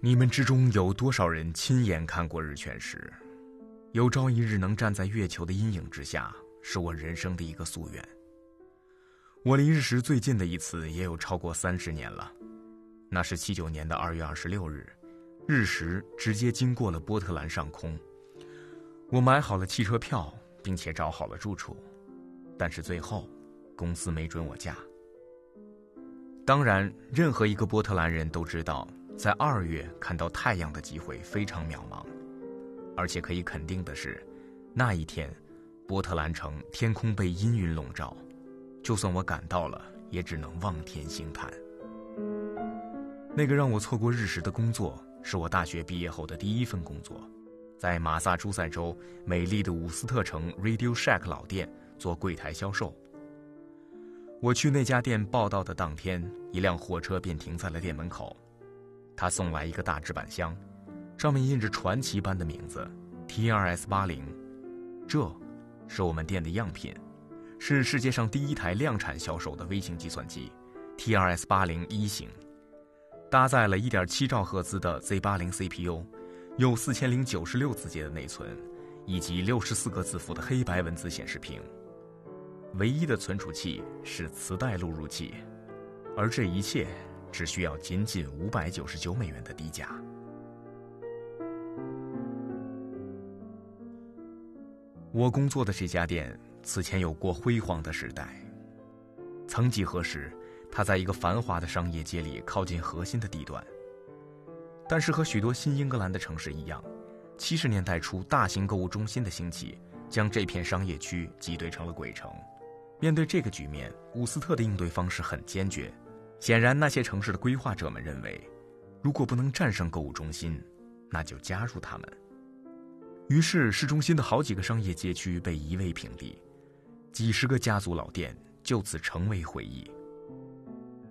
你们之中有多少人亲眼看过日全食？有朝一日能站在月球的阴影之下，是我人生的一个夙愿。我离日食最近的一次也有超过三十年了，那是七九年的二月二十六日，日食直接经过了波特兰上空。我买好了汽车票，并且找好了住处，但是最后，公司没准我假。当然，任何一个波特兰人都知道。在二月看到太阳的机会非常渺茫，而且可以肯定的是，那一天，波特兰城天空被阴云笼罩，就算我赶到了，也只能望天兴叹。那个让我错过日食的工作，是我大学毕业后的第一份工作，在马萨诸塞州美丽的伍斯特城 Radio Shack 老店做柜台销售。我去那家店报道的当天，一辆货车便停在了店门口。他送来一个大纸板箱，上面印着传奇般的名字 “TRS-80”，这，是我们店的样品，是世界上第一台量产销售的微型计算机 “TRS-80 一型”，搭载了一点七兆赫兹的 Z80 CPU，有四千零九十六字节的内存，以及六十四个字符的黑白文字显示屏。唯一的存储器是磁带录入器，而这一切。只需要仅仅五百九十九美元的低价。我工作的这家店此前有过辉煌的时代，曾几何时，它在一个繁华的商业街里，靠近核心的地段。但是和许多新英格兰的城市一样，七十年代初大型购物中心的兴起，将这片商业区挤兑成了鬼城。面对这个局面，伍斯特的应对方式很坚决。显然，那些城市的规划者们认为，如果不能战胜购物中心，那就加入他们。于是，市中心的好几个商业街区被夷为平地，几十个家族老店就此成为回忆。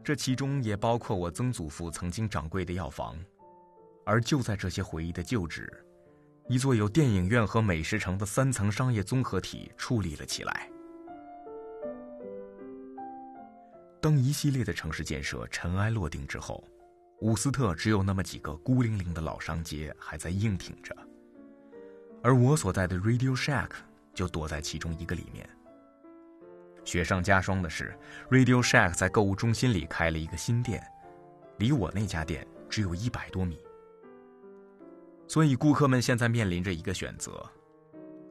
这其中也包括我曾祖父曾经掌柜的药房。而就在这些回忆的旧址，一座有电影院和美食城的三层商业综合体矗立了起来。当一系列的城市建设尘埃落定之后，伍斯特只有那么几个孤零零的老商街还在硬挺着，而我所在的 Radio Shack 就躲在其中一个里面。雪上加霜的是，Radio Shack 在购物中心里开了一个新店，离我那家店只有一百多米，所以顾客们现在面临着一个选择。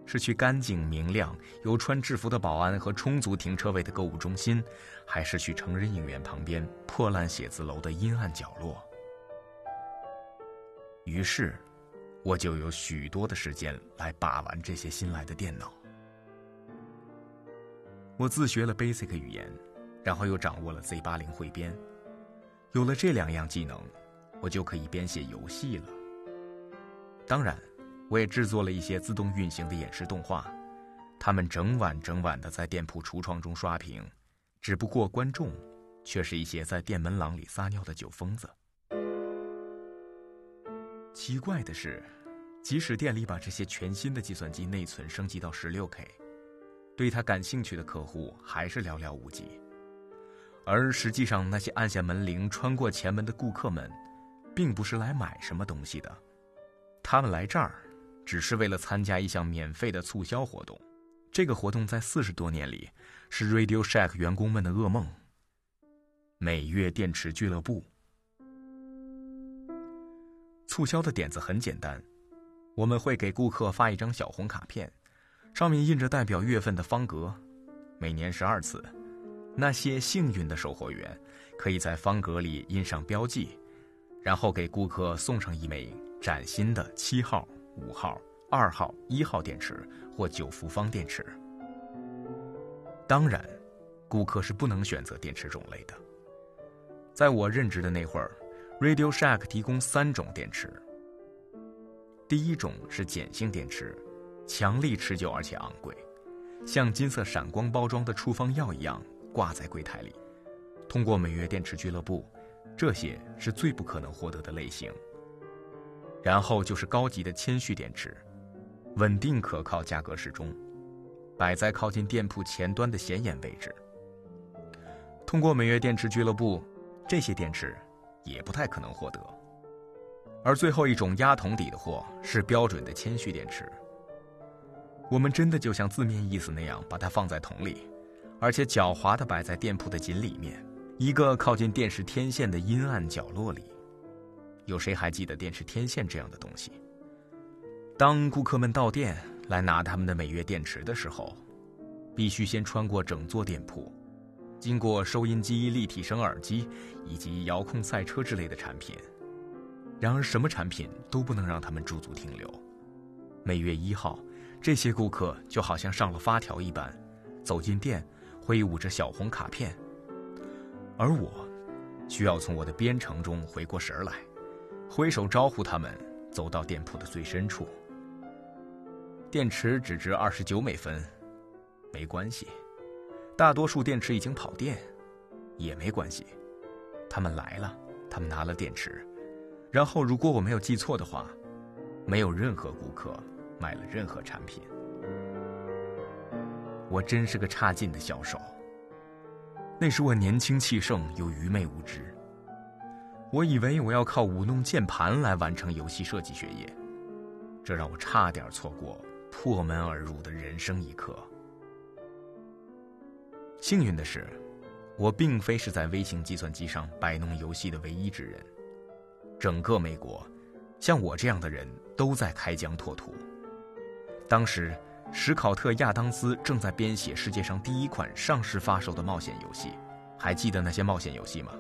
是去干净明亮、有穿制服的保安和充足停车位的购物中心，还是去成人影院旁边破烂写字楼的阴暗角落？于是，我就有许多的时间来把玩这些新来的电脑。我自学了 Basic 语言，然后又掌握了 Z80 汇编。有了这两样技能，我就可以编写游戏了。当然。我也制作了一些自动运行的演示动画，他们整晚整晚的在店铺橱窗中刷屏，只不过观众却是一些在店门廊里撒尿的酒疯子。奇怪的是，即使店里把这些全新的计算机内存升级到 16K，对他感兴趣的客户还是寥寥无几。而实际上，那些按下门铃穿过前门的顾客们，并不是来买什么东西的，他们来这儿。只是为了参加一项免费的促销活动，这个活动在四十多年里是 Radio Shack 员工们的噩梦。每月电池俱乐部促销的点子很简单，我们会给顾客发一张小红卡片，上面印着代表月份的方格，每年十二次。那些幸运的售货员可以在方格里印上标记，然后给顾客送上一枚崭新的七号。五号、二号、一号电池或九伏方电池。当然，顾客是不能选择电池种类的。在我任职的那会儿，Radio Shack 提供三种电池。第一种是碱性电池，强力持久而且昂贵，像金色闪光包装的处方药一样挂在柜台里。通过每月电池俱乐部，这些是最不可能获得的类型。然后就是高级的铅蓄电池，稳定可靠，价格适中，摆在靠近店铺前端的显眼位置。通过每月电池俱乐部，这些电池也不太可能获得。而最后一种压桶底的货是标准的铅蓄电池。我们真的就像字面意思那样把它放在桶里，而且狡猾地摆在店铺的井里面，一个靠近电视天线的阴暗角落里。有谁还记得电池天线这样的东西？当顾客们到店来拿他们的每月电池的时候，必须先穿过整座店铺，经过收音机、立体声耳机以及遥控赛车之类的产品。然而，什么产品都不能让他们驻足停留。每月一号。这些顾客就好像上了发条一般，走进店，挥舞着小红卡片。而我，需要从我的编程中回过神来，挥手招呼他们走到店铺的最深处。电池只值二十九美分，没关系，大多数电池已经跑电，也没关系。他们来了，他们拿了电池，然后如果我没有记错的话，没有任何顾客。买了任何产品，我真是个差劲的销售。那时我年轻气盛又愚昧无知，我以为我要靠舞弄键盘来完成游戏设计学业，这让我差点错过破门而入的人生一课。幸运的是，我并非是在微型计算机上摆弄游戏的唯一之人，整个美国，像我这样的人都在开疆拓土。当时，史考特·亚当斯正在编写世界上第一款上市发售的冒险游戏，还记得那些冒险游戏吗？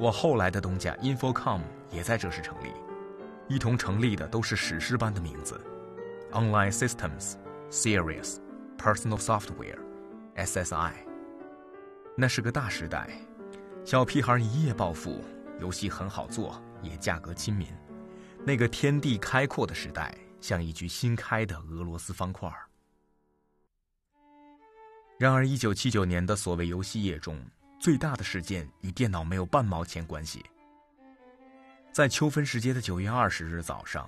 我后来的东家 Infocom 也在这时成立，一同成立的都是史诗般的名字：Online Systems、Serious、Personal Software、SSI。那是个大时代，小屁孩一夜暴富，游戏很好做，也价格亲民，那个天地开阔的时代。像一具新开的俄罗斯方块。然而，一九七九年的所谓游戏业中，最大的事件与电脑没有半毛钱关系。在秋分时节的九月二十日早上，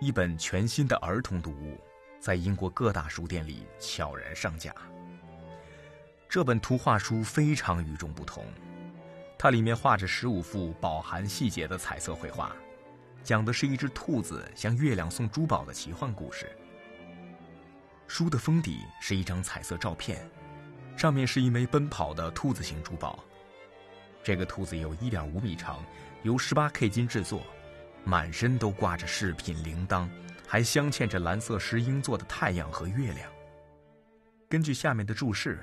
一本全新的儿童读物在英国各大书店里悄然上架。这本图画书非常与众不同，它里面画着十五幅饱含细节的彩色绘画。讲的是一只兔子向月亮送珠宝的奇幻故事。书的封底是一张彩色照片，上面是一枚奔跑的兔子形珠宝。这个兔子有一点五米长，由十八 K 金制作，满身都挂着饰品铃铛，还镶嵌着蓝色石英做的太阳和月亮。根据下面的注释，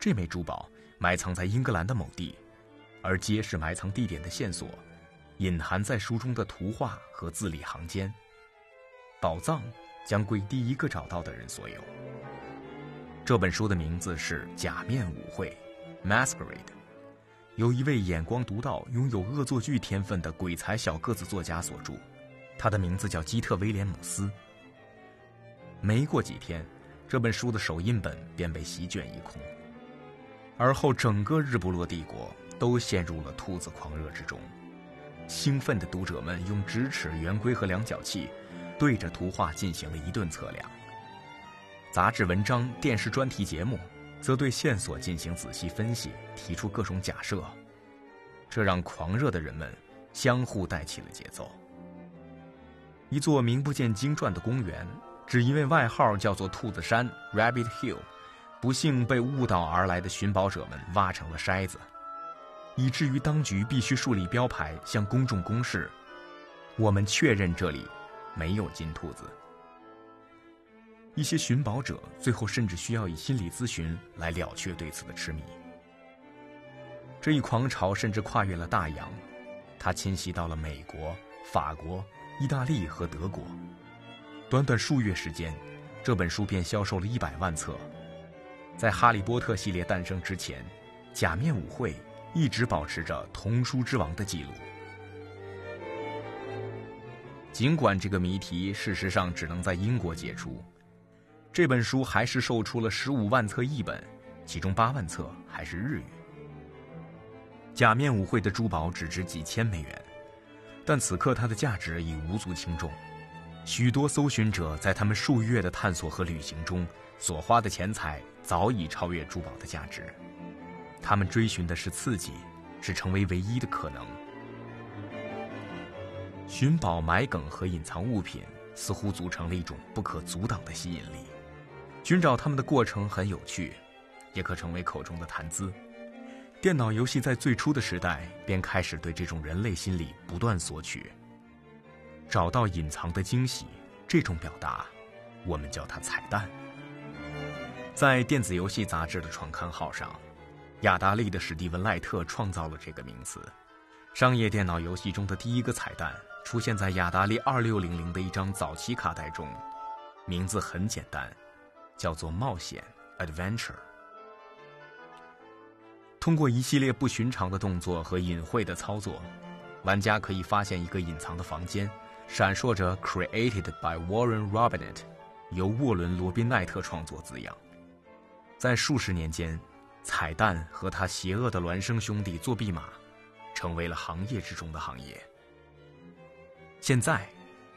这枚珠宝埋藏在英格兰的某地，而揭示埋藏地点的线索。隐含在书中的图画和字里行间，宝藏将归第一个找到的人所有。这本书的名字是《假面舞会》（Masquerade），由一位眼光独到、拥有恶作剧天分的鬼才小个子作家所著，他的名字叫基特·威廉姆斯。没过几天，这本书的首印本便被席卷一空，而后整个日不落帝国都陷入了兔子狂热之中。兴奋的读者们用直尺、圆规和量角器对着图画进行了一顿测量。杂志文章、电视专题节目则对线索进行仔细分析，提出各种假设。这让狂热的人们相互带起了节奏。一座名不见经传的公园，只因为外号叫做“兔子山 ”（Rabbit Hill），不幸被误导而来的寻宝者们挖成了筛子。以至于当局必须树立标牌，向公众公示：我们确认这里没有金兔子。一些寻宝者最后甚至需要以心理咨询来了却对此的痴迷。这一狂潮甚至跨越了大洋，它侵袭到了美国、法国、意大利和德国。短短数月时间，这本书便销售了一百万册。在《哈利波特》系列诞生之前，《假面舞会》。一直保持着童书之王的记录。尽管这个谜题事实上只能在英国解除，这本书还是售出了十五万册译本，其中八万册还是日语。假面舞会的珠宝只值几千美元，但此刻它的价值已无足轻重。许多搜寻者在他们数月的探索和旅行中所花的钱财早已超越珠宝的价值。他们追寻的是刺激，是成为唯一的可能。寻宝、埋梗和隐藏物品似乎组成了一种不可阻挡的吸引力。寻找他们的过程很有趣，也可成为口中的谈资。电脑游戏在最初的时代便开始对这种人类心理不断索取。找到隐藏的惊喜，这种表达，我们叫它彩蛋。在电子游戏杂志的创刊号上，雅达利的史蒂文·赖特创造了这个名词。商业电脑游戏中的第一个彩蛋出现在雅达利2600的一张早期卡带中，名字很简单。叫做冒险 （adventure）。通过一系列不寻常的动作和隐晦的操作，玩家可以发现一个隐藏的房间，闪烁着 “Created by Warren Robinett”，由沃伦·罗宾奈特创作字样。在数十年间，彩蛋和他邪恶的孪生兄弟作弊码，成为了行业之中的行业。现在。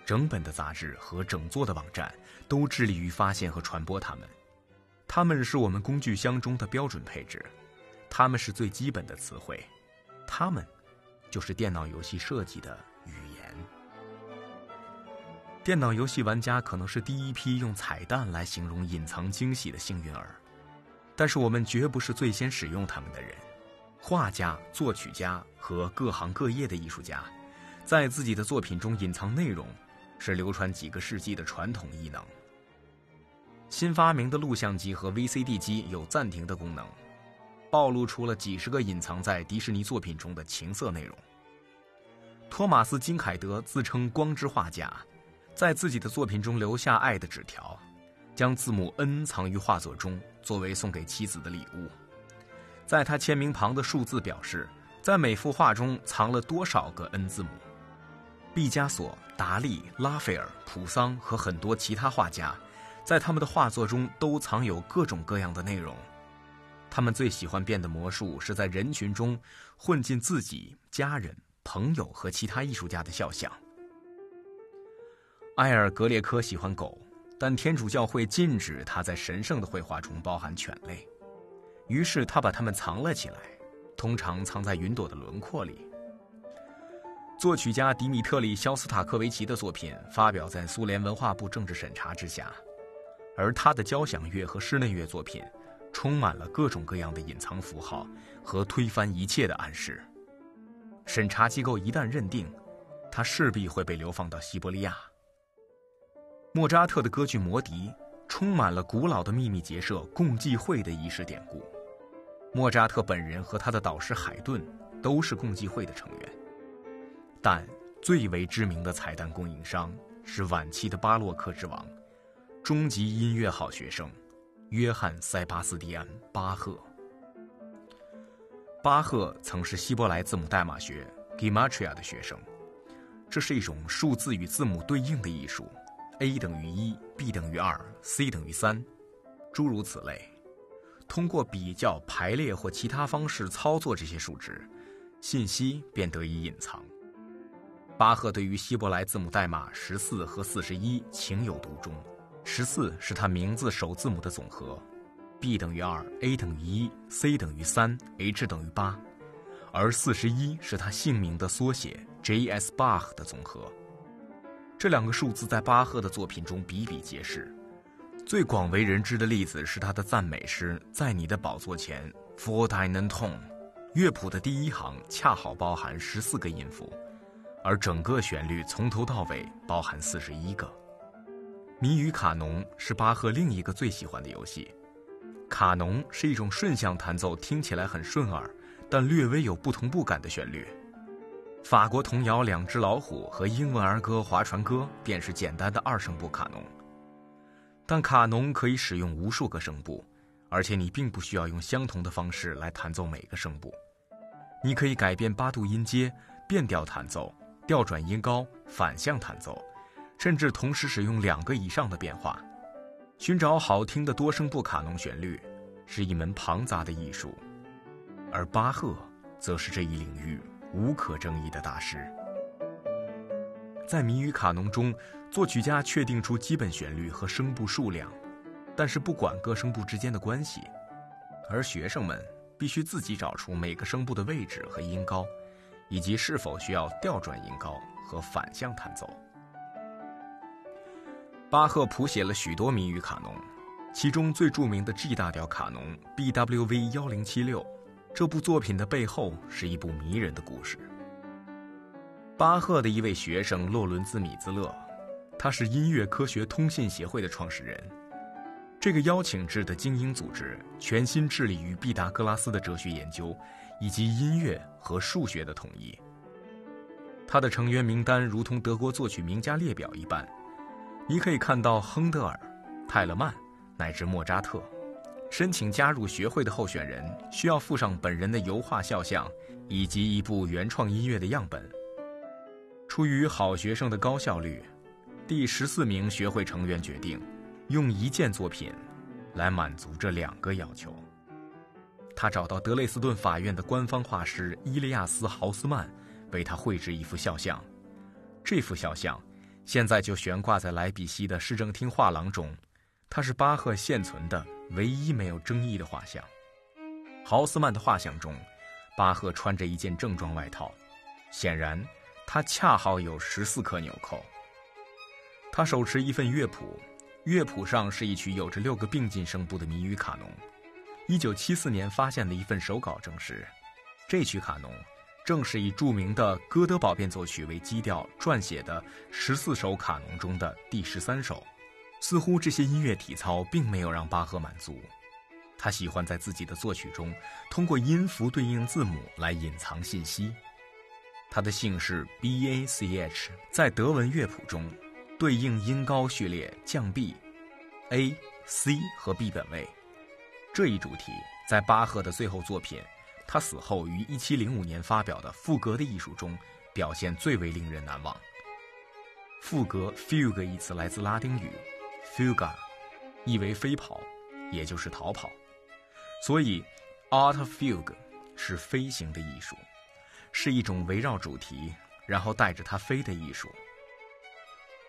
整本的杂志和整座的网站都致力于发现和传播它们，它们是我们工具箱中的标准配置，它们是最基本的词汇，它们就是电脑游戏设计的语言。电脑游戏玩家可能是第一批用彩蛋来形容隐藏惊喜的幸运儿，但是我们绝不是最先使用它们的人。画家、作曲家和各行各业的艺术家，在自己的作品中隐藏内容。是流传几个世纪的传统异能。新发明的录像机和 VCD 机有暂停的功能，暴露出了几十个隐藏在迪士尼作品中的情色内容。托马斯·金凯德自称光之画家，在自己的作品中留下爱的纸条，将字母 N 藏于画作中，作为送给妻子的礼物。在他签名旁的数字表示，在每幅画中藏了多少个 N 字母。毕加索、达利、拉斐尔、普桑和很多其他画家，在他们的画作中都藏有各种各样的内容。他们最喜欢变的魔术是在人群中混进自己、家人、朋友和其他艺术家的肖像。埃尔·格列科喜欢狗，但天主教会禁止他在神圣的绘画中包含犬类，于是他把它们藏了起来，通常藏在云朵的轮廓里。作曲家迪米特里·肖斯塔科维奇的作品发表在苏联文化部政治审查之下，而他的交响乐和室内乐作品充满了各种各样的隐藏符号和推翻一切的暗示。审查机构一旦认定，他势必会被流放到西伯利亚。莫扎特的歌剧《魔笛》充满了古老的秘密结社共济会的仪式典故。莫扎特本人和他的导师海顿都是共济会的成员。但最为知名的彩蛋供应商是晚期的巴洛克之王、终极音乐好学生约翰·塞巴斯蒂安·巴赫。巴赫曾是希伯来字母代码学 （Gematria） 的学生，这是一种数字与字母对应的艺术，a 等于一，b 等于二，c 等于三，诸如此类。通过比较、排列或其他方式操作这些数值，信息便得以隐藏。巴赫对于希伯来字母代码十四和四十一情有独钟。十四是他名字首字母的总和，b 等于二，a 等于一，c 等于三，h 等于八，而四十一是他姓名的缩写，J.S. Bach 的总和。这两个数字在巴赫的作品中比比皆是。最广为人知的例子是他的赞美诗《在你的宝座前》，For Deinen Ton，乐谱的第一行恰好包含十四个音符。而整个旋律从头到尾包含四十一个。谜语卡农是巴赫另一个最喜欢的游戏。卡农是一种顺向弹奏，听起来很顺耳，但略微有不同步感的旋律。法国童谣《两只老虎》和英文儿歌《划船歌》便是简单的二声部卡农。但卡农可以使用无数个声部，而且你并不需要用相同的方式来弹奏每个声部。你可以改变八度音阶，变调弹奏。调转音高、反向弹奏，甚至同时使用两个以上的变化，寻找好听的多声部卡农旋律，是一门庞杂的艺术。而巴赫则是这一领域无可争议的大师。在谜语卡农中，作曲家确定出基本旋律和声部数量，但是不管各声部之间的关系，而学生们必须自己找出每个声部的位置和音高。以及是否需要调转音高和反向弹奏。巴赫谱写了许多谜语卡农，其中最著名的 G 大调卡农 BWV 幺零七六，这部作品的背后是一部迷人的故事。巴赫的一位学生洛伦兹·米兹勒，他是音乐科学通信协会的创始人。这个邀请制的精英组织全心致力于毕达哥拉斯的哲学研究，以及音乐和数学的统一。他的成员名单如同德国作曲名家列表一般，你可以看到亨德尔、泰勒曼乃至莫扎特。申请加入学会的候选人需要附上本人的油画肖像，以及一部原创音乐的样本。出于好学生的高效率，第十四名学会成员决定用一件作品来满足这两个要求。他找到德累斯顿法院的官方画师伊利亚斯·豪斯曼，为他绘制一幅肖像。这幅肖像现在就悬挂在莱比锡的市政厅画廊中，它是巴赫现存的唯一没有争议的画像。豪斯曼的画像中，巴赫穿着一件正装外套，显然。他恰好有十四颗纽扣。他手持一份乐谱，乐谱上是一曲有着六个并进声部的谜语卡农。一九七四年发现的一份手稿证实，这曲卡农正是以著名的哥德堡变奏曲为基调撰写的十四首卡农中的第十三首。似乎这些音乐体操并没有让巴赫满足，他喜欢在自己的作曲中通过音符对应字母来隐藏信息。他的姓氏 B A C H，在德文乐谱中对应音高序列降 B，A、C 和 B 本位。这一主题在巴赫的最后作品，他死后于1705年发表的《赋格的艺术》中表现最为令人难忘。赋格 （fugue） 一词来自拉丁语 “fuga”，意为飞跑，也就是逃跑。所以，art of fugue 是飞行的艺术。是一种围绕主题，然后带着它飞的艺术。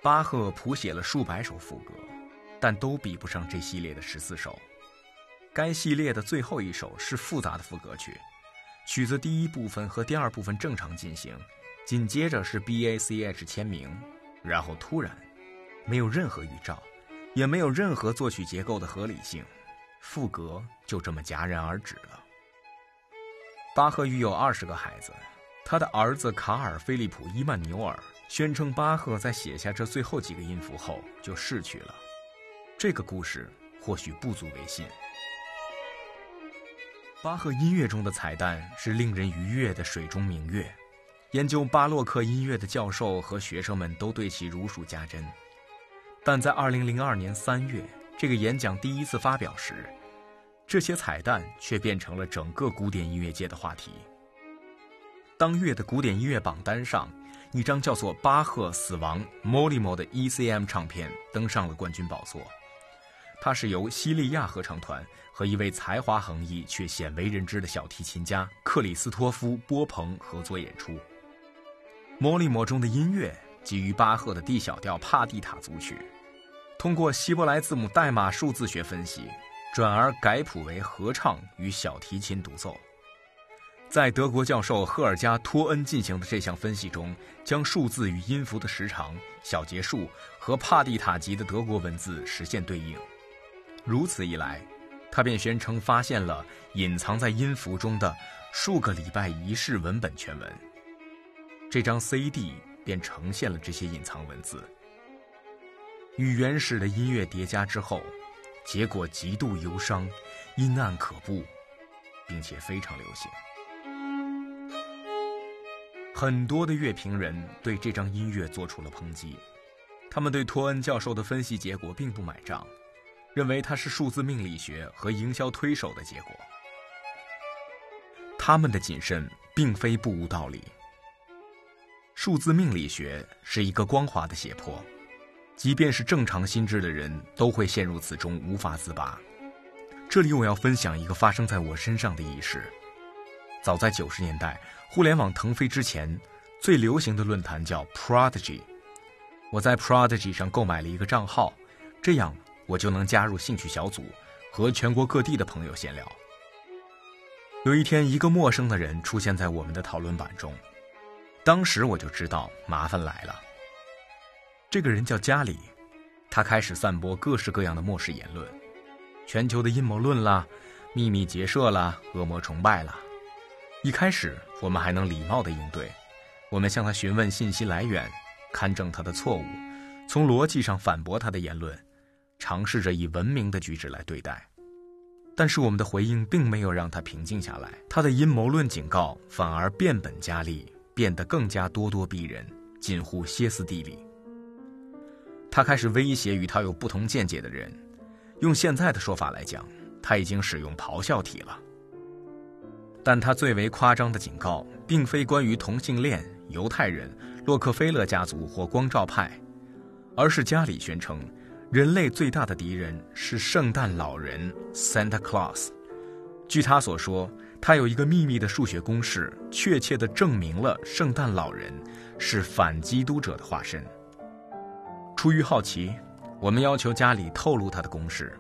巴赫谱写了数百首赋格，但都比不上这系列的十四首。该系列的最后一首是复杂的赋格曲，曲子第一部分和第二部分正常进行，紧接着是 B A C H 签名，然后突然，没有任何预兆，也没有任何作曲结构的合理性，赋格就这么戛然而止了。巴赫育有二十个孩子。他的儿子卡尔·菲利普·伊曼纽尔宣称，巴赫在写下这最后几个音符后就逝去了。这个故事或许不足为信。巴赫音乐中的彩蛋是令人愉悦的水中明月，研究巴洛克音乐的教授和学生们都对其如数家珍。但在2002年3月，这个演讲第一次发表时，这些彩蛋却变成了整个古典音乐界的话题。当月的古典音乐榜单上，一张叫做《巴赫死亡 Molimo》的 ECM 唱片登上了冠军宝座。它是由西利亚合唱团和一位才华横溢却鲜为人知的小提琴家克里斯托夫·波蓬合作演出。Molimo 中的音乐基于巴赫的 D 小调帕蒂塔组曲，通过希伯来字母代码数字学分析，转而改谱为合唱与小提琴独奏。在德国教授赫尔加托恩进行的这项分析中，将数字与音符的时长、小节数和帕蒂塔级的德国文字实现对应。如此一来，他便宣称发现了隐藏在音符中的数个礼拜仪式文本全文。这张 CD 便呈现了这些隐藏文字。与原始的音乐叠加之后，结果极度忧伤、阴暗可怖，并且非常流行。很多的乐评人对这张音乐做出了抨击，他们对托恩教授的分析结果并不买账，认为它是数字命理学和营销推手的结果。他们的谨慎并非不无道理。数字命理学是一个光滑的斜坡，即便是正常心智的人都会陷入此中无法自拔。这里我要分享一个发生在我身上的轶事。早在九十年代，互联网腾飞之前，最流行的论坛叫 Prodigy。我在 Prodigy 上购买了一个账号，这样我就能加入兴趣小组，和全国各地的朋友闲聊。有一天，一个陌生的人出现在我们的讨论版中，当时我就知道麻烦来了。这个人叫加里，他开始散播各式各样的末世言论，全球的阴谋论啦，秘密结社啦，恶魔崇拜啦。一开始我们还能礼貌的应对，我们向他询问信息来源，勘证他的错误，从逻辑上反驳他的言论，尝试着以文明的举止来对待。但是我们的回应并没有让他平静下来，他的阴谋论警告反而变本加厉，变得更加咄咄逼人，近乎歇斯底里。他开始威胁与他有不同见解的人，用现在的说法来讲，他已经使用咆哮体了。但他最为夸张的警告，并非关于同性恋、犹太人、洛克菲勒家族或光照派，而是家里宣称。人类最大的敌人是圣诞老人 Santa Claus。据他所说，他有一个秘密的数学公式，确切地证明了圣诞老人是反基督者的化身。出于好奇，我们要求家里透露他的公式，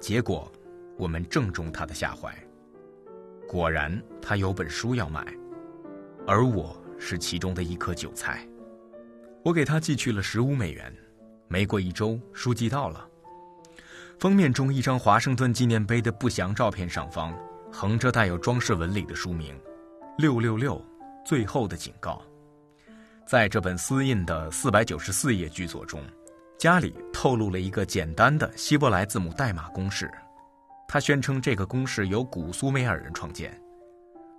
结果我们正中他的下怀。果然，他有本书要买，而我是其中的一颗韭菜。我给他寄去了十五美元。没过一周，书寄到了。封面中一张华盛顿纪念碑的不详照片上方，横着带有装饰纹理的书名“六六六，最后的警告”。在这本私印的四百九十四页巨作中，家里透露了一个简单的希伯来字母代码公式。他宣称这个公式由古苏美尔人创建。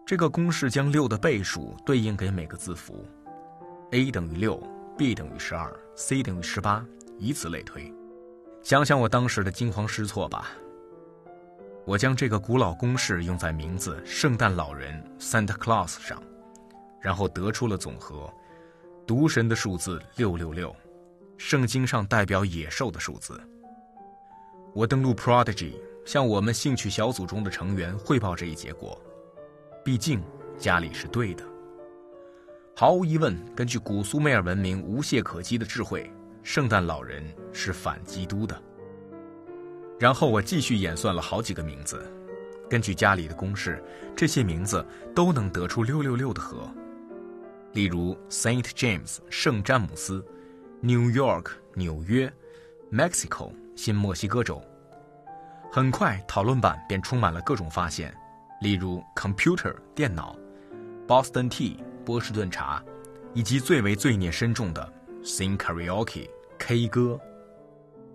这个公式将六的倍数对应给每个字符，a 等于六，b 等于十二，c 等于十八。以此类推，想想我当时的惊慌失措吧。我将这个古老公式用在名字“圣诞老人 ”（Santa Claus） 上，然后得出了总和：毒神的数字六六六，圣经上代表野兽的数字。我登录 Prodigy，向我们兴趣小组中的成员汇报这一结果。毕竟家里是对的。毫无疑问，根据古苏美尔文明无懈可击的智慧。圣诞老人是反基督的。然后我继续演算了好几个名字，根据家里的公式，这些名字都能得出六六六的和。例如，Saint James 圣詹姆斯，New York 纽约，Mexico 新墨西哥州。很快，讨论版便充满了各种发现，例如 Computer 电脑，Boston Tea 波士顿茶，以及最为罪孽深重的 Sing Karaoke。K 歌，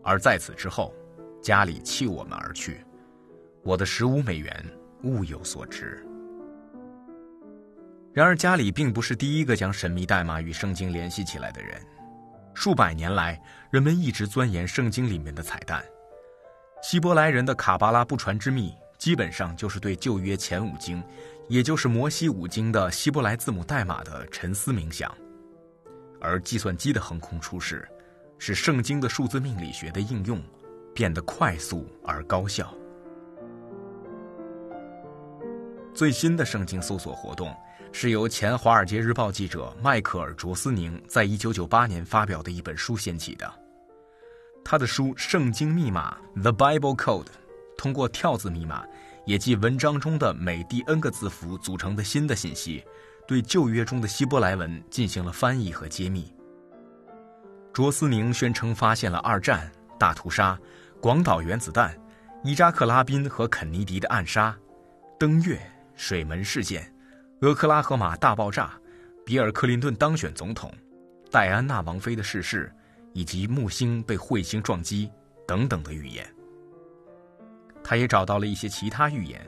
而在此之后，家里弃我们而去，我的十五美元物有所值。然而，家里并不是第一个将神秘代码与圣经联系起来的人。数百年来，人们一直钻研圣经里面的彩蛋。希伯来人的卡巴拉不传之秘，基本上就是对旧约前五经，也就是摩西五经的希伯来字母代码的沉思冥想。而计算机的横空出世。使圣经的数字命理学的应用变得快速而高效。最新的圣经搜索活动是由前《华尔街日报》记者迈克尔·卓斯宁在1998年发表的一本书掀起的。他的书《圣经密码》（The Bible Code） 通过跳字密码，也即文章中的每第 n 个字符组成的新的信息，对旧约中的希伯来文进行了翻译和揭秘。卓斯宁宣称发现了二战、大屠杀、广岛原子弹、伊扎克拉宾和肯尼迪的暗杀、登月、水门事件、俄克拉荷马大爆炸、比尔·克林顿当选总统、戴安娜王妃的逝世，以及木星被彗星撞击等等的预言。他也找到了一些其他预言：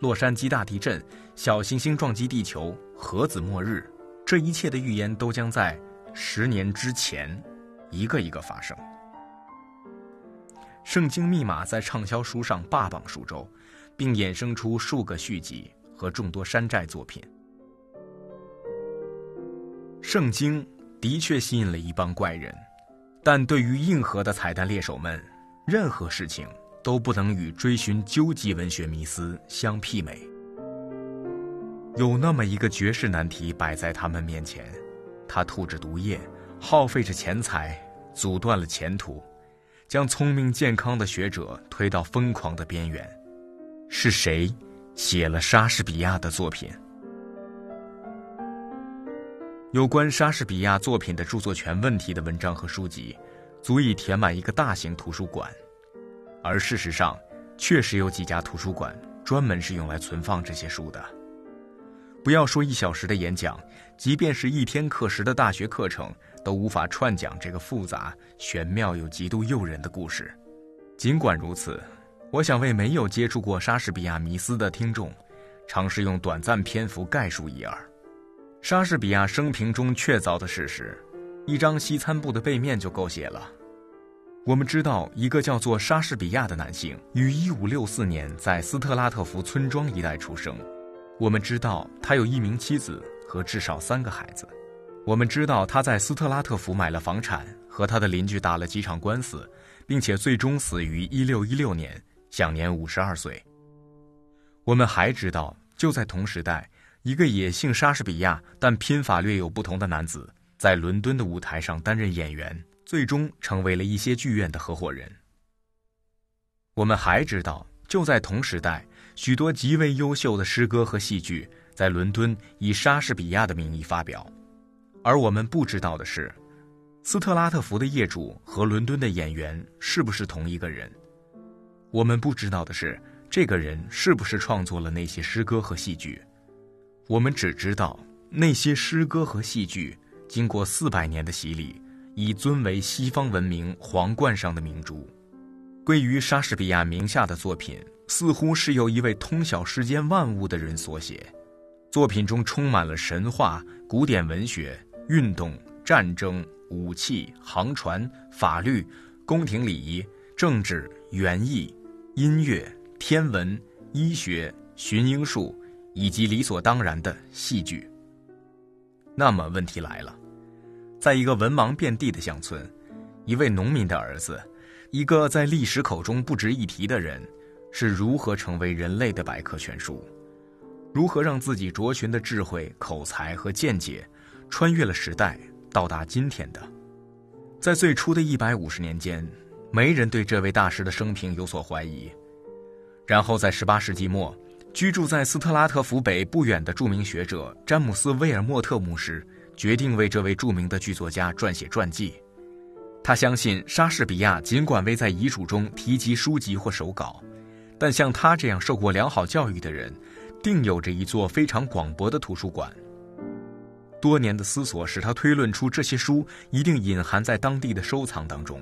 洛杉矶大地震、小行星撞击地球、核子末日。这一切的预言都将在十年之前。一个一个发生，《圣经密码》在畅销书上霸榜数周，并衍生出数个续集和众多山寨作品。圣经的确吸引了一帮怪人，但对于硬核的彩蛋猎手们，任何事情都不能与追寻究极文学迷思相媲美。有那么一个绝世难题摆在他们面前，他吐着毒液。耗费着钱财，阻断了前途，将聪明健康的学者推到疯狂的边缘。是谁写了莎士比亚的作品？有关莎士比亚作品的著作权问题的文章和书籍，足以填满一个大型图书馆。而事实上，确实有几家图书馆专门是用来存放这些书的。不要说一小时的演讲，即便是一天课时的大学课程，都无法串讲这个复杂、玄妙又极度诱人的故事。尽管如此，我想为没有接触过莎士比亚迷思的听众，尝试用短暂篇幅概述一二。莎士比亚生平中确凿的事实，一张西餐布的背面就够写了。我们知道，一个叫做莎士比亚的男性于1564年在斯特拉特福村庄一带出生。我们知道他有一名妻子和至少三个孩子。我们知道他在斯特拉特福买了房产，和他的邻居打了几场官司，并且最终死于1616年，享年52岁。我们还知道，就在同时代，一个也姓莎士比亚但拼法略有不同的男子，在伦敦的舞台上担任演员。最终成为了一些剧院的合伙人。我们还知道，就在同时代，许多极为优秀的诗歌和戏剧在伦敦以莎士比亚的名义发表。而我们不知道的是，斯特拉特福的业主和伦敦的演员是不是同一个人？我们不知道的是，这个人是不是创作了那些诗歌和戏剧？我们只知道，那些诗歌和戏剧经过四百年的洗礼。已尊为西方文明皇冠上的明珠，归于莎士比亚名下的作品，似乎是由一位通晓世间万物的人所写。作品中充满了神话、古典文学、运动、战争、武器、航船、法律、宫廷礼仪、政治、园艺、音乐、天文、医学、寻鹰术，以及理所当然的戏剧。那么问题来了。在一个文盲遍地的乡村，一位农民的儿子，一个在历史口中不值一提的人，是如何成为人类的百科全书？如何让自己卓群的智慧、口才和见解，穿越了时代，到达今天的？在最初的一百五十年间，没人对这位大师的生平有所怀疑。然后在十八世纪末，居住在斯特拉特福北不远的著名学者詹姆斯·威尔莫特牧师。决定为这位著名的剧作家撰写传记。他相信莎士比亚尽管未在遗嘱中提及书籍或手稿，但像他这样受过良好教育的人，定有着一座非常广博的图书馆。多年的思索使他推论出这些书一定隐含在当地的收藏当中。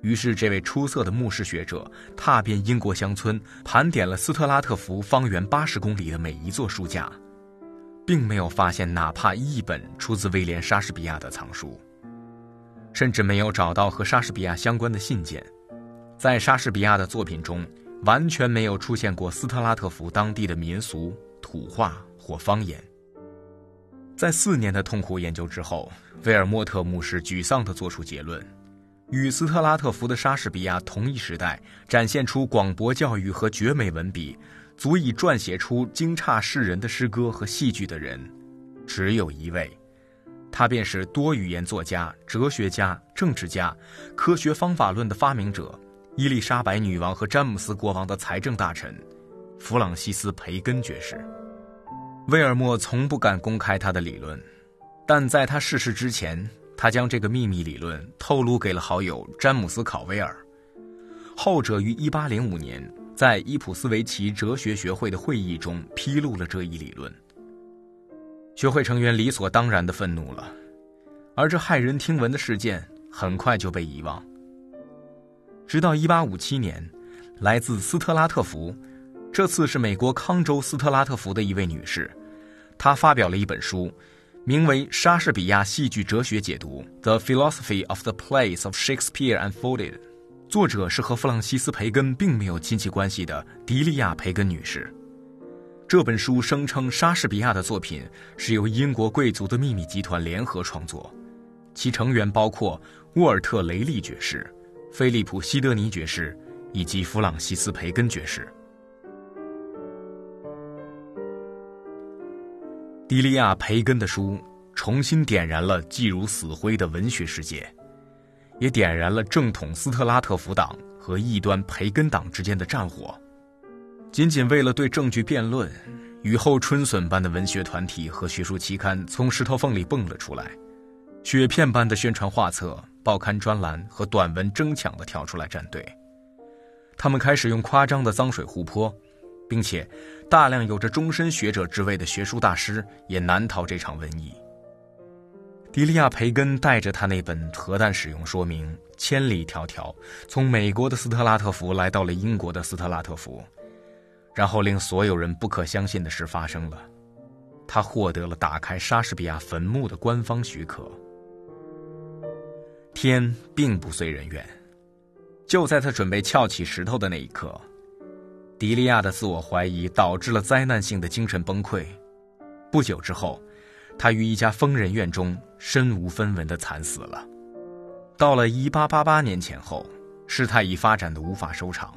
于是，这位出色的牧师学者踏遍英国乡村，盘点了斯特拉特福方圆八十公里的每一座书架。并没有发现哪怕一本出自威廉·莎士比亚的藏书，甚至没有找到和莎士比亚相关的信件。在莎士比亚的作品中，完全没有出现过斯特拉特福当地的民俗、土话或方言。在四年的痛苦研究之后，威尔莫特牧师沮丧地作出结论：与斯特拉特福的莎士比亚同一时代，展现出广博教育和绝美文笔。足以撰写出惊诧世人的诗歌和戏剧的人，只有一位，他便是多语言作家、哲学家、政治家、科学方法论的发明者——伊丽莎白女王和詹姆斯国王的财政大臣弗朗西斯·培根爵士。威尔莫从不敢公开他的理论，但在他逝世之前，他将这个秘密理论透露给了好友詹姆斯·考威尔，后者于1805年。在伊普斯维奇哲学学会的会议中披露了这一理论，学会成员理所当然的愤怒了，而这骇人听闻的事件很快就被遗忘。直到1857年，来自斯特拉特福，这次是美国康州斯特拉特福的一位女士，他发表了一本书，名为《莎士比亚戏剧哲学解读》（The Philosophy of the Plays of Shakespeare Unfolded）。作者是和弗朗西斯·培根并没有亲戚关系的迪利亚·培根女士。这本书声称莎士比亚的作品是由英国贵族的秘密集团联合创作，其成员包括沃尔特·雷利爵士、菲利普·西德尼爵士以及弗朗西斯·培根爵士。迪利亚·培根的书重新点燃了既如死灰的文学世界。也点燃了正统斯特拉特福党和异端培根党之间的战火。仅仅为了对证据辩论，雨后春笋般的文学团体和学术期刊从石头缝里蹦了出来，雪片般的宣传画册、报刊专栏和短文争抢地跳出来站队。他们开始用夸张的脏水互泼，并且大量有着终身学者之位的学术大师也难逃这场瘟疫。迪利亚·培根带着他那本核弹使用说明，千里迢迢从美国的斯特拉特福来到了英国的斯特拉特福。然后令所有人不可相信的事发生了，他获得了打开莎士比亚坟墓的官方许可。天并不遂人愿，就在他准备撬起石头的那一刻，迪利亚的自我怀疑导致了灾难性的精神崩溃。不久之后，他于一家疯人院中身无分文的惨死了。到了1888年前后，事态已发展的无法收场。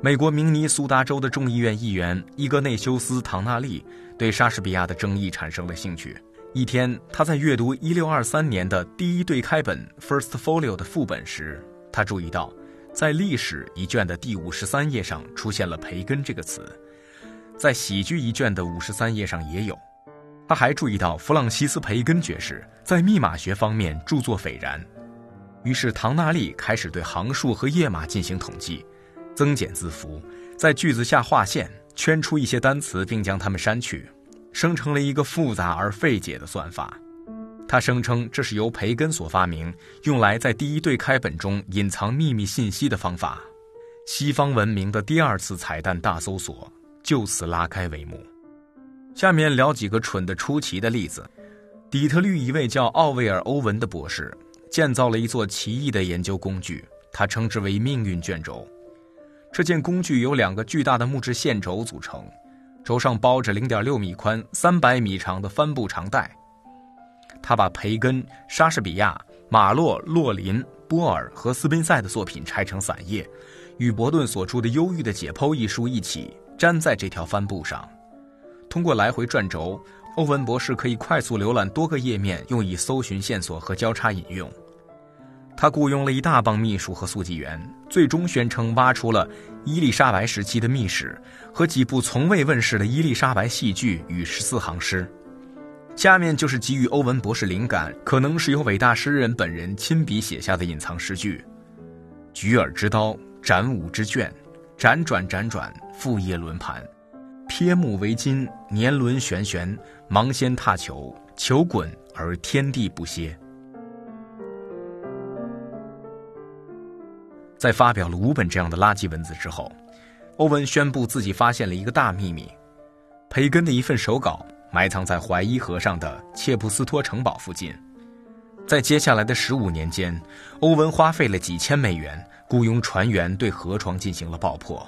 美国明尼苏达州的众议院议员伊格内修斯·唐纳利对莎士比亚的争议产生了兴趣。一天，他在阅读1623年的第一对开本 （First Folio） 的副本时，他注意到，在历史一卷的第五十三页上出现了“培根”这个词，在喜剧一卷的五十三页上也有。他还注意到弗朗西斯·培根爵士在密码学方面著作斐然。于是，唐纳利开始对行数和页码进行统计。增减字符，在句子下划线，圈出一些单词，并将它们删去，生成了一个复杂而费解的算法。他声称这是由培根所发明，用来在第一对开本中隐藏秘密信息的方法。西方文明的第二次彩蛋大搜索就此拉开帷幕。下面聊几个蠢得出奇的例子。底特律一位叫奥威尔·欧文的博士建造了一座奇异的研究工具，他称之为“命运卷轴”。这件工具由两个巨大的木质线轴组成，轴上包着0.6米宽、300米长的帆布长带。他把培根、莎士比亚、马洛、洛林、波尔和斯宾塞的作品拆成散页，与伯顿所著的《忧郁的解剖》一书一起粘在这条帆布上。通过来回转轴，欧文博士可以快速浏览多个页面，用以搜寻线索和交叉引用。他雇佣了一大帮秘书和速记员，最终宣称挖出了伊丽莎白时期的秘史和几部从未问世的伊丽莎白戏剧与十四行诗。下面就是给予欧文博士灵感，可能是由伟大诗人本人亲笔写下的隐藏诗句：“举耳之刀，斩舞之卷，辗转辗转，复叶轮盘，撇目为金，年轮旋旋，忙先踏球，球滚而天地不歇。”在发表了五本这样的垃圾文字之后，欧文宣布自己发现了一个大秘密：培根的一份手稿埋藏在怀伊河上的切普斯托城堡附近。在接下来的十五年间，欧文花费了几千美元雇佣船员对河床进行了爆破。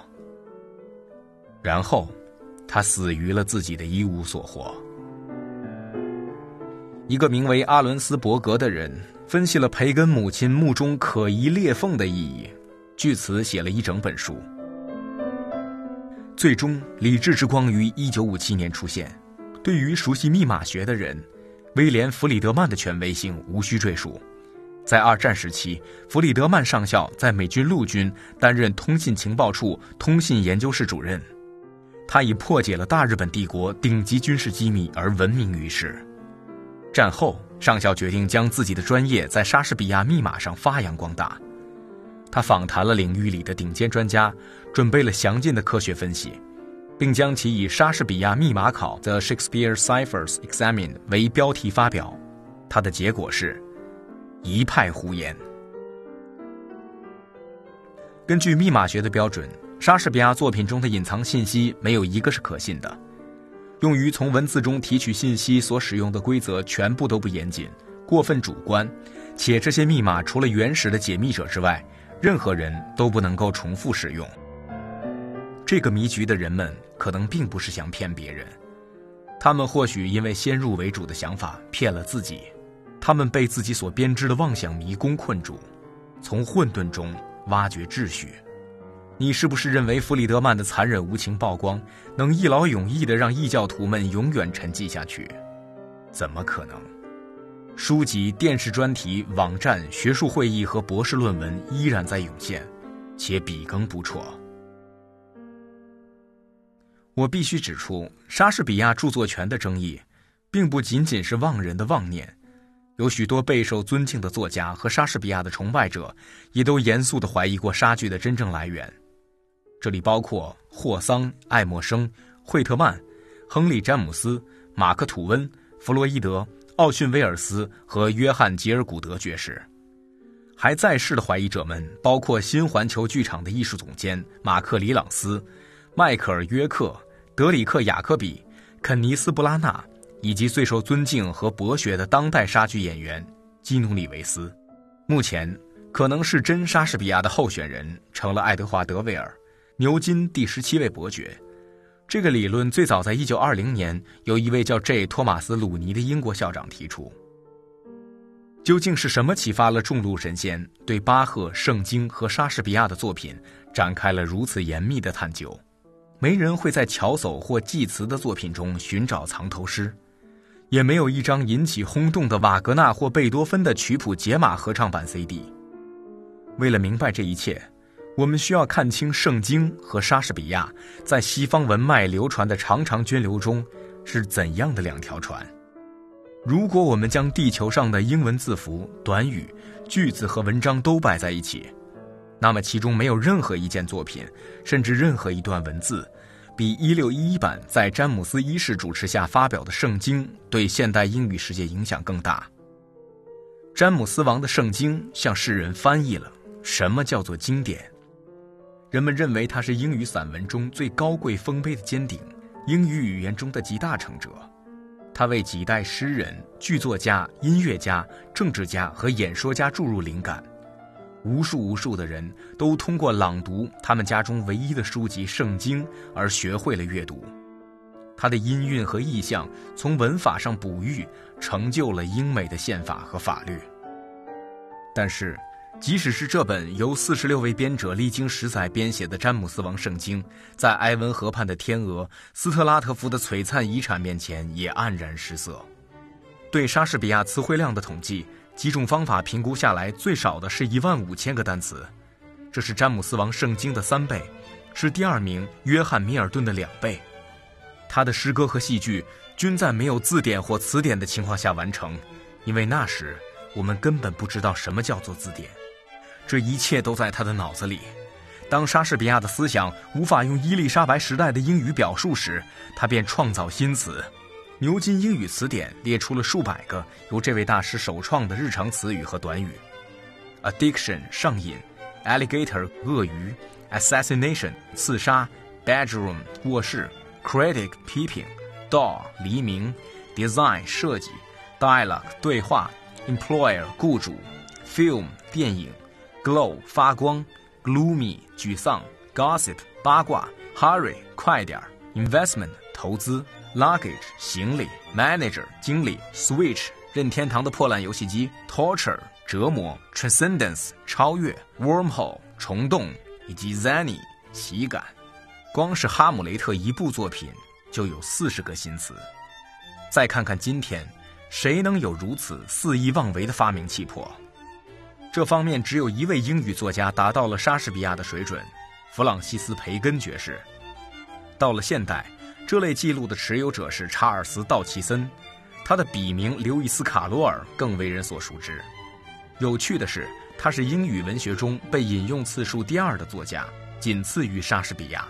然后，他死于了自己的一无所获。一个名为阿伦斯伯格的人分析了培根母亲墓中可疑裂缝的意义。据此写了一整本书。最终，理智之光于一九五七年出现。对于熟悉密码学的人，威廉·弗里德曼的权威性无需赘述。在二战时期，弗里德曼上校在美军陆军担任通信情报处通信研究室主任，他以破解了大日本帝国顶级军事机密而闻名于世。战后，上校决定将自己的专业在莎士比亚密码上发扬光大。他访谈了领域里的顶尖专家，准备了详尽的科学分析，并将其以《莎士比亚密码考》（The Shakespeare Ciphers Examined） 为标题发表。他的结果是，一派胡言。根据密码学的标准，莎士比亚作品中的隐藏信息没有一个是可信的。用于从文字中提取信息所使用的规则全部都不严谨，过分主观，且这些密码除了原始的解密者之外，任何人都不能够重复使用。这个迷局的人们可能并不是想骗别人，他们或许因为先入为主的想法骗了自己，他们被自己所编织的妄想迷宫困住，从混沌中挖掘秩序。你是不是认为弗里德曼的残忍无情曝光能一劳永逸地让异教徒们永远沉寂下去？怎么可能？书籍、电视专题、网站、学术会议和博士论文依然在涌现，且笔耕不辍。我必须指出，莎士比亚著作权的争议，并不仅仅是妄人的妄念。有许多备受尊敬的作家和莎士比亚的崇拜者，也都严肃地怀疑过莎剧的真正来源。这里包括霍桑、爱默生、惠特曼、亨利·詹姆斯、马克·吐温、弗洛伊德、奥逊·威尔斯和约翰·吉尔古德爵士。还在世的怀疑者们包括新环球剧场的艺术总监马克·里朗斯、迈克尔·约克。德里克·雅科比、肯尼斯·布拉纳，以及最受尊敬和博学的当代莎剧演员基努里维斯，目前可能是真莎士比亚的候选人，成了爱德华·德维尔，牛津第十七位伯爵。这个理论最早在1920年由一位叫 J. 托马斯·鲁尼的英国校长提出。究竟是什么启发了众路神仙对巴赫、圣经和莎士比亚的作品展开了如此严密的探究？没人会在乔叟或济慈的作品中寻找藏头诗，也没有一张引起轰动的瓦格纳或贝多芬的曲谱解码合唱版 CD。为了明白这一切，我们需要看清圣经和莎士比亚在西方文脉流传的长长涓流中是怎样的两条船。如果我们将地球上的英文字符、短语、句子和文章都摆在一起，那么，其中没有任何一件作品，甚至任何一段文字，比1611版在詹姆斯一世主持下发表的《圣经》对现代英语世界影响更大。詹姆斯王的《圣经》向世人翻译了什么叫做经典。人们认为它是英语散文中最高贵丰碑的尖顶，英语语言中的集大成者。它为几代诗人、剧作家、音乐家、政治家和演说家注入灵感。无数无数的人都通过朗读他们家中唯一的书籍《圣经》而学会了阅读，他的音韵和意象从文法上哺育，成就了英美的宪法和法律。但是，即使是这本由四十六位编者历经十载编写的《詹姆斯王圣经》，在埃文河畔的天鹅斯特拉特福的璀璨遗产面前，也黯然失色。对莎士比亚词汇量的统计。几种方法评估下来，最少的是一万五千个单词，这是詹姆斯王圣经的三倍，是第二名约翰米尔顿的两倍。他的诗歌和戏剧均在没有字典或词典的情况下完成，因为那时我们根本不知道什么叫做字典。这一切都在他的脑子里。当莎士比亚的思想无法用伊丽莎白时代的英语表述时，他便创造新词。牛津英语词典列出了数百个由这位大师首创的日常词语和短语：addiction 上瘾，alligator 鳄鱼，assassination 刺杀，bedroom 卧室，critic 批评，dawn 黎明，design 设计，dialogue 对话，employer 雇主，film 电影，glow 发光，gloomy 沮丧，gossip 八卦，hurry 快点，investment 投资。Luggage 行李，Manager 经理，Switch 任天堂的破烂游戏机，Torture 折磨，Transcendence 超越，Wormhole 虫洞，以及 Zany 喜感。光是哈姆雷特一部作品就有四十个新词。再看看今天，谁能有如此肆意妄为的发明气魄？这方面只有一位英语作家达到了莎士比亚的水准，弗朗西斯·培根爵士。到了现代。这类记录的持有者是查尔斯·道奇森，他的笔名刘易斯·卡罗尔更为人所熟知。有趣的是，他是英语文学中被引用次数第二的作家，仅次于莎士比亚。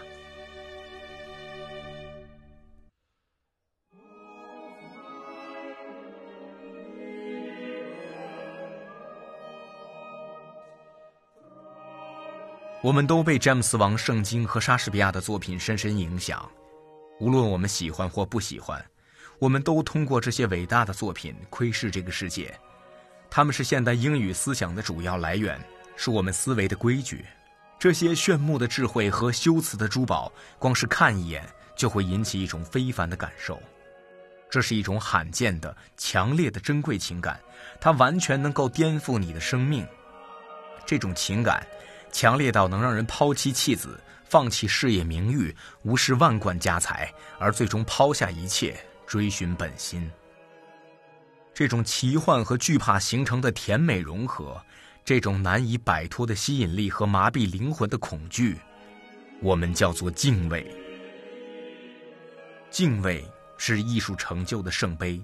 我们都被詹姆斯王圣经和莎士比亚的作品深深影响。无论我们喜欢或不喜欢，我们都通过这些伟大的作品窥视这个世界。他们是现代英语思想的主要来源，是我们思维的规矩。这些炫目的智慧和修辞的珠宝，光是看一眼就会引起一种非凡的感受。这是一种罕见的、强烈的珍贵情感，它完全能够颠覆你的生命。这种情感，强烈到能让人抛妻弃子。放弃事业名誉，无视万贯家财，而最终抛下一切，追寻本心。这种奇幻和惧怕形成的甜美融合，这种难以摆脱的吸引力和麻痹灵魂的恐惧，我们叫做敬畏。敬畏是艺术成就的圣杯。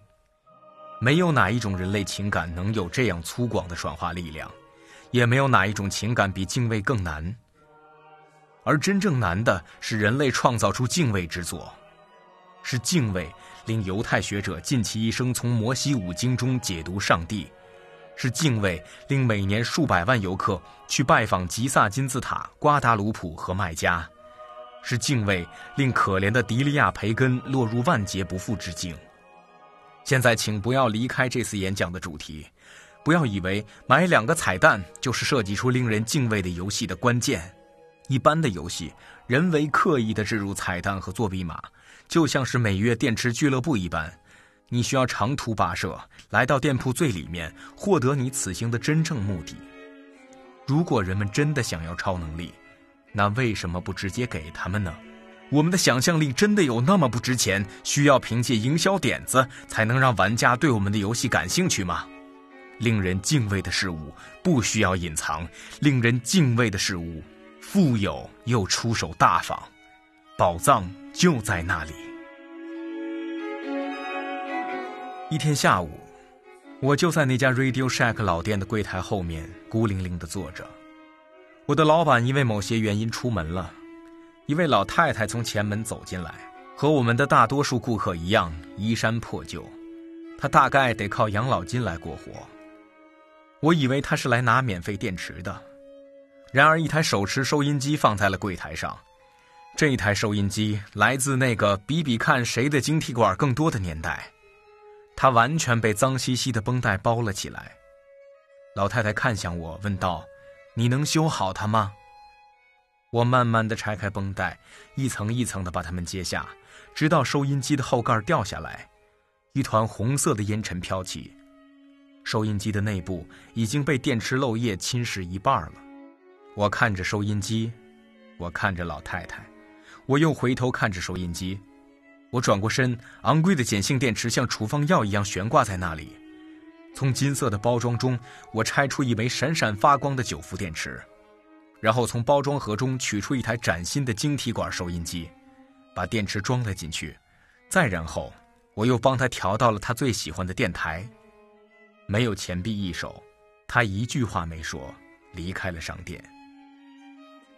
没有哪一种人类情感能有这样粗犷的转化力量，也没有哪一种情感比敬畏更难。而真正难的是人类创造出敬畏之作，是敬畏令犹太学者尽其一生从摩西五经中解读上帝，是敬畏令每年数百万游客去拜访吉萨金字塔、瓜达卢普和麦加，是敬畏令可怜的迪利亚培根落入万劫不复之境。现在，请不要离开这次演讲的主题，不要以为买两个彩蛋就是设计出令人敬畏的游戏的关键。一般的游戏，人为刻意的置入彩蛋和作弊码，就像是每月电池俱乐部一般，你需要长途跋涉来到店铺最里面，获得你此行的真正目的。如果人们真的想要超能力，那为什么不直接给他们呢？我们的想象力真的有那么不值钱？需要凭借营销点子才能让玩家对我们的游戏感兴趣吗？令人敬畏的事物不需要隐藏，令人敬畏的事物富有又出手大方，宝藏就在那里。一天下午，我就在那家 Radio Shack 老店的柜台后面孤零零地坐着。我的老板因为某些原因出门了。一位老太太从前门走进来，和我们的大多数顾客一样，衣衫破旧。她大概得靠养老金来过活。我以为她是来拿免费电池的，然而一台手持收音机放在了柜台上。这台收音机来自那个比比看谁的晶体管更多的年代，它完全被脏兮兮的绷带包了起来。老太太看向我，问道：“你能修好它吗？”我慢慢的拆开绷带，一层一层的把它们揭下，直到收音机的后盖掉下来，一团红色的烟尘飘起。收音机的内部已经被电池漏液侵蚀一半了。我看着收音机，我看着老太太，我又回头看着收音机。我转过身，昂贵的碱性电池像处方药一样悬挂在那里。从金色的包装中，我拆出一枚闪闪发光的九伏电池。然后从包装盒中取出一台崭新的晶体管收音机，把电池装了进去。再然后，我又帮他调到了他最喜欢的电台。没有钱币一手，他一句话没说，离开了商店。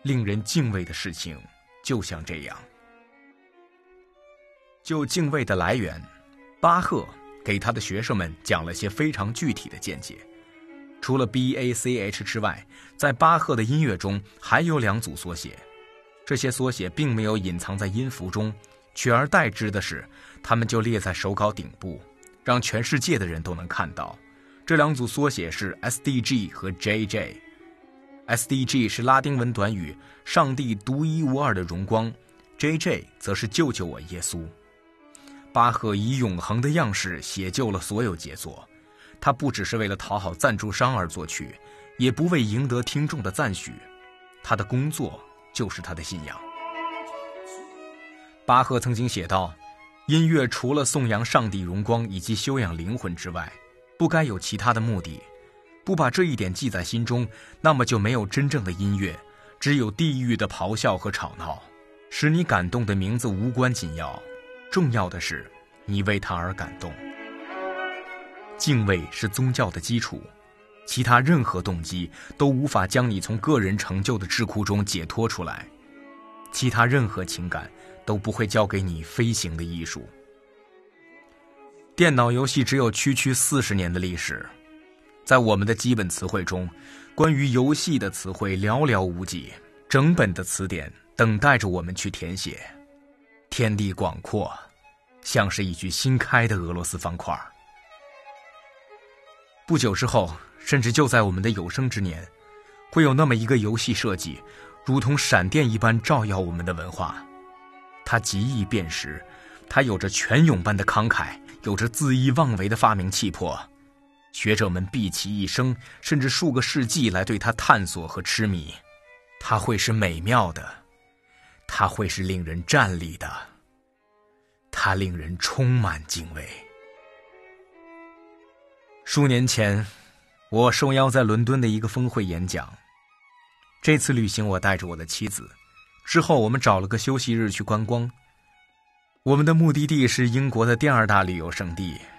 令人敬畏的事情就像这样。就敬畏的来源，巴赫给他的学生们讲了些非常具体的见解。除了 B A C H 之外，在巴赫的音乐中还有两组缩写，这些缩写并没有隐藏在音符中，取而代之的是，他们就列在手稿顶部，让全世界的人都能看到。这两组缩写是 S D G 和 J J。S D G 是拉丁文短语“上帝独一无二的荣光 ”，J J 则是“救救我，耶稣”。巴赫以永恒的样式写就了所有杰作。他不只是为了讨好赞助商而作曲，也不为赢得听众的赞许，他的工作就是他的信仰。巴赫曾经写道：“音乐除了颂扬上帝荣光以及修养灵魂之外，不该有其他的目的。不把这一点记在心中，那么就没有真正的音乐，只有地狱的咆哮和吵闹。使你感动的名字无关紧要，重要的是你为他而感动。”敬畏是宗教的基础，其他任何动机都无法将你从个人成就的智库中解脱出来，其他任何情感都不会教给你飞行的艺术。电脑游戏只有区区四十年的历史，在我们的基本词汇中，关于游戏的词汇寥寥无几，整本的词典等待着我们去填写。天地广阔，像是一具新开的俄罗斯方块。不久之后，甚至就在我们的有生之年，会有那么一个游戏设计，如同闪电一般照耀我们的文化。它极易辨识，它有着泉涌般的慷慨，有着恣意妄为的发明气魄。学者们毕其一生，甚至数个世纪来对它探索和痴迷。它会是美妙的，它会是令人站立的，它令人充满敬畏。数年前，我受邀在伦敦的一个峰会演讲。这次旅行，我带着我的妻子。之后，我们找了个休息日去观光。我们的目的地是英国的第二大旅游胜地——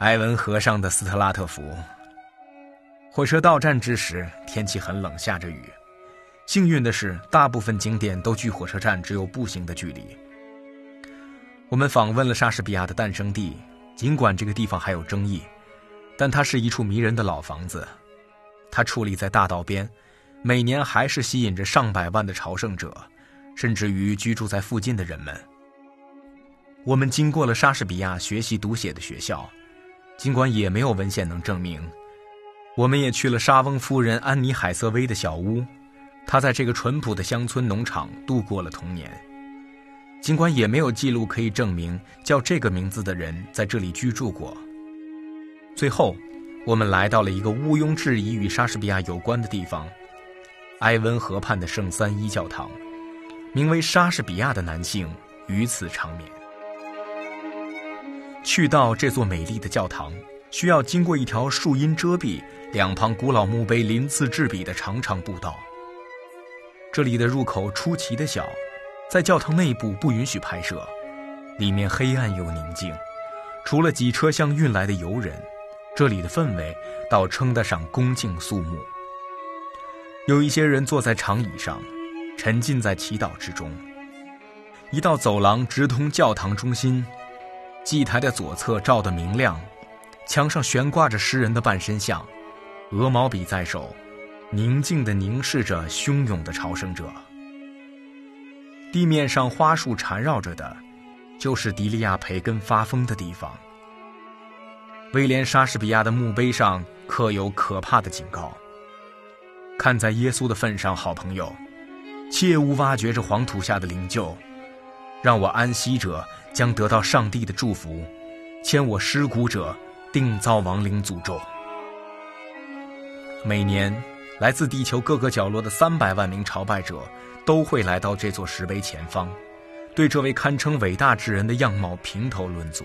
埃文河上的斯特拉特福。火车到站之时，天气很冷，下着雨。幸运的是，大部分景点都距火车站只有步行的距离。我们访问了莎士比亚的诞生地，尽管这个地方还有争议，但它是一处迷人的老房子。它矗立在大道边，每年还是吸引着上百万的朝圣者，甚至于居住在附近的人们。我们经过了莎士比亚学习读写的学校，尽管也没有文献能证明。我们也去了莎翁夫人安妮海瑟薇的小屋，她在这个淳朴的乡村农场度过了童年。尽管也没有记录可以证明叫这个名字的人在这里居住过。最后，我们来到了一个毋庸置疑与莎士比亚有关的地方——埃温河畔的圣三一教堂，名为莎士比亚的男性于此长眠。去到这座美丽的教堂，需要经过一条树荫遮蔽、两旁古老墓碑鳞次栉比的长长步道。这里的入口出奇的小，在教堂内部不允许拍摄，里面黑暗又宁静，除了几车厢运来的游人，这里的氛围倒称得上恭敬肃穆。有一些人坐在长椅上，沉浸在祈祷之中。一道走廊直通教堂中心。祭台的左侧照得明亮，墙上悬挂着诗人的半身像，鹅毛笔在手，宁静地凝视着汹涌的朝圣者。地面上花束缠绕着的，就是迪利亚培根发疯的地方。威廉·莎士比亚的墓碑上刻有可怕的警告：“看在耶稣的份上，好朋友，切勿挖掘这黄土下的灵柩。”让我安息者将得到上帝的祝福，牵我尸骨者定遭亡灵诅咒。每年，来自地球各个角落的三百万名朝拜者都会来到这座石碑前方，对这位堪称伟大之人的样貌评头论足。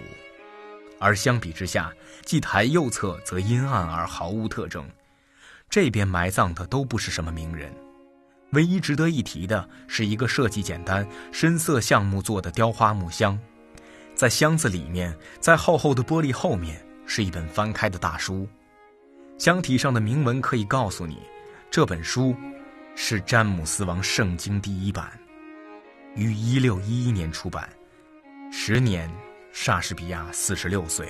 而相比之下，祭台右侧则阴暗而毫无特征，这边埋葬的都不是什么名人。唯一值得一提的是一个设计简单、深色橡木做的雕花木箱，在箱子里面，在厚厚的玻璃后面是一本翻开的大书，箱体上的铭文可以告诉你，这本书是詹姆斯王圣经第一版，于一六一一年出版，时年莎士比亚四十六岁。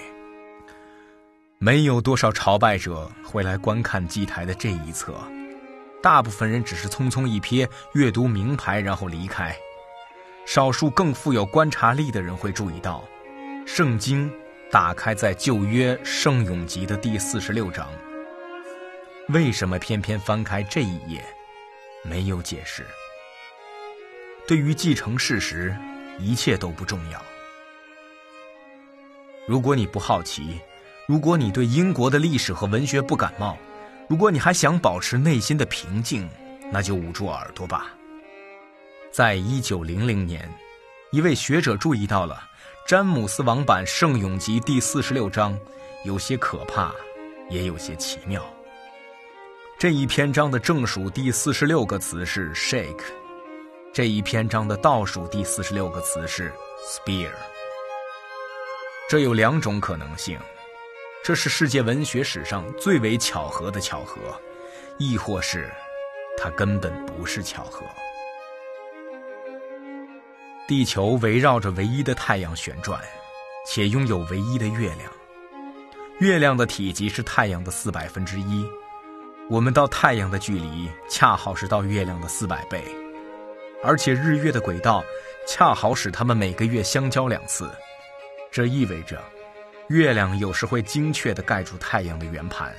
没有多少朝拜者会来观看祭台的这一侧。大部分人只是匆匆一瞥，阅读名牌，然后离开。少数更富有观察力的人会注意到，圣经打开在旧约圣咏集的第四十六章。为什么偏偏翻开这一页？没有解释。对于继承事实，一切都不重要。如果你不好奇，如果你对英国的历史和文学不感冒。如果你还想保持内心的平静，那就捂住耳朵吧。在一九零零年，一位学者注意到了詹姆斯王版《圣咏集》第四十六章，有些可怕，也有些奇妙。这一篇章的正数第四十六个词是 “shake”，这一篇章的倒数第四十六个词是 “spear”。这有两种可能性。这是世界文学史上最为巧合的巧合，亦或是，它根本不是巧合。地球围绕着唯一的太阳旋转，且拥有唯一的月亮。月亮的体积是太阳的四百分之一，我们到太阳的距离恰好是到月亮的四百倍，而且日月的轨道恰好使它们每个月相交两次，这意味着。月亮有时会精确地盖住太阳的圆盘，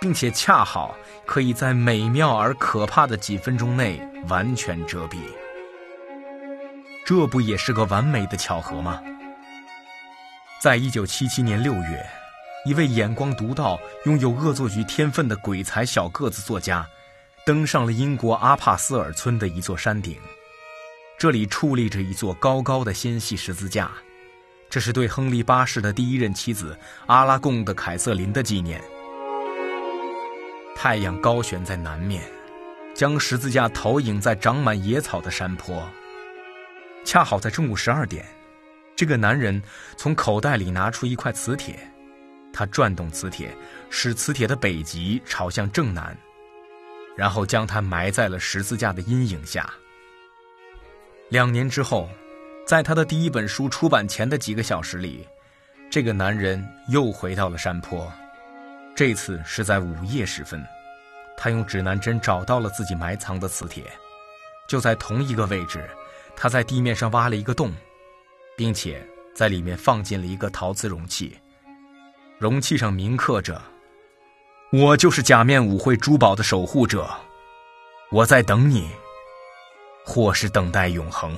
并且恰好可以在美妙而可怕的几分钟内完全遮蔽。这不也是个完美的巧合吗？在一九七七年六月，一位眼光独到、拥有恶作剧天分的鬼才小个子作家，登上了英国阿帕斯尔村的一座山顶，这里矗立着一座高高的纤细十字架。这是对亨利八世的第一任妻子阿拉贡的凯瑟琳的纪念。太阳高悬在南面，将十字架投影在长满野草的山坡。恰好在中午十二点，这个男人从口袋里拿出一块磁铁，他转动磁铁，使磁铁的北极朝向正南，然后将它埋在了十字架的阴影下。两年之后，在他的第一本书出版前的几个小时里，这个男人又回到了山坡，这次是在午夜时分。他用指南针找到了自己埋藏的磁铁，就在同一个位置，他在地面上挖了一个洞，并且在里面放进了一个陶瓷容器，容器上铭刻着：“我就是假面舞会珠宝的守护者，我在等你。”或是等待永恒。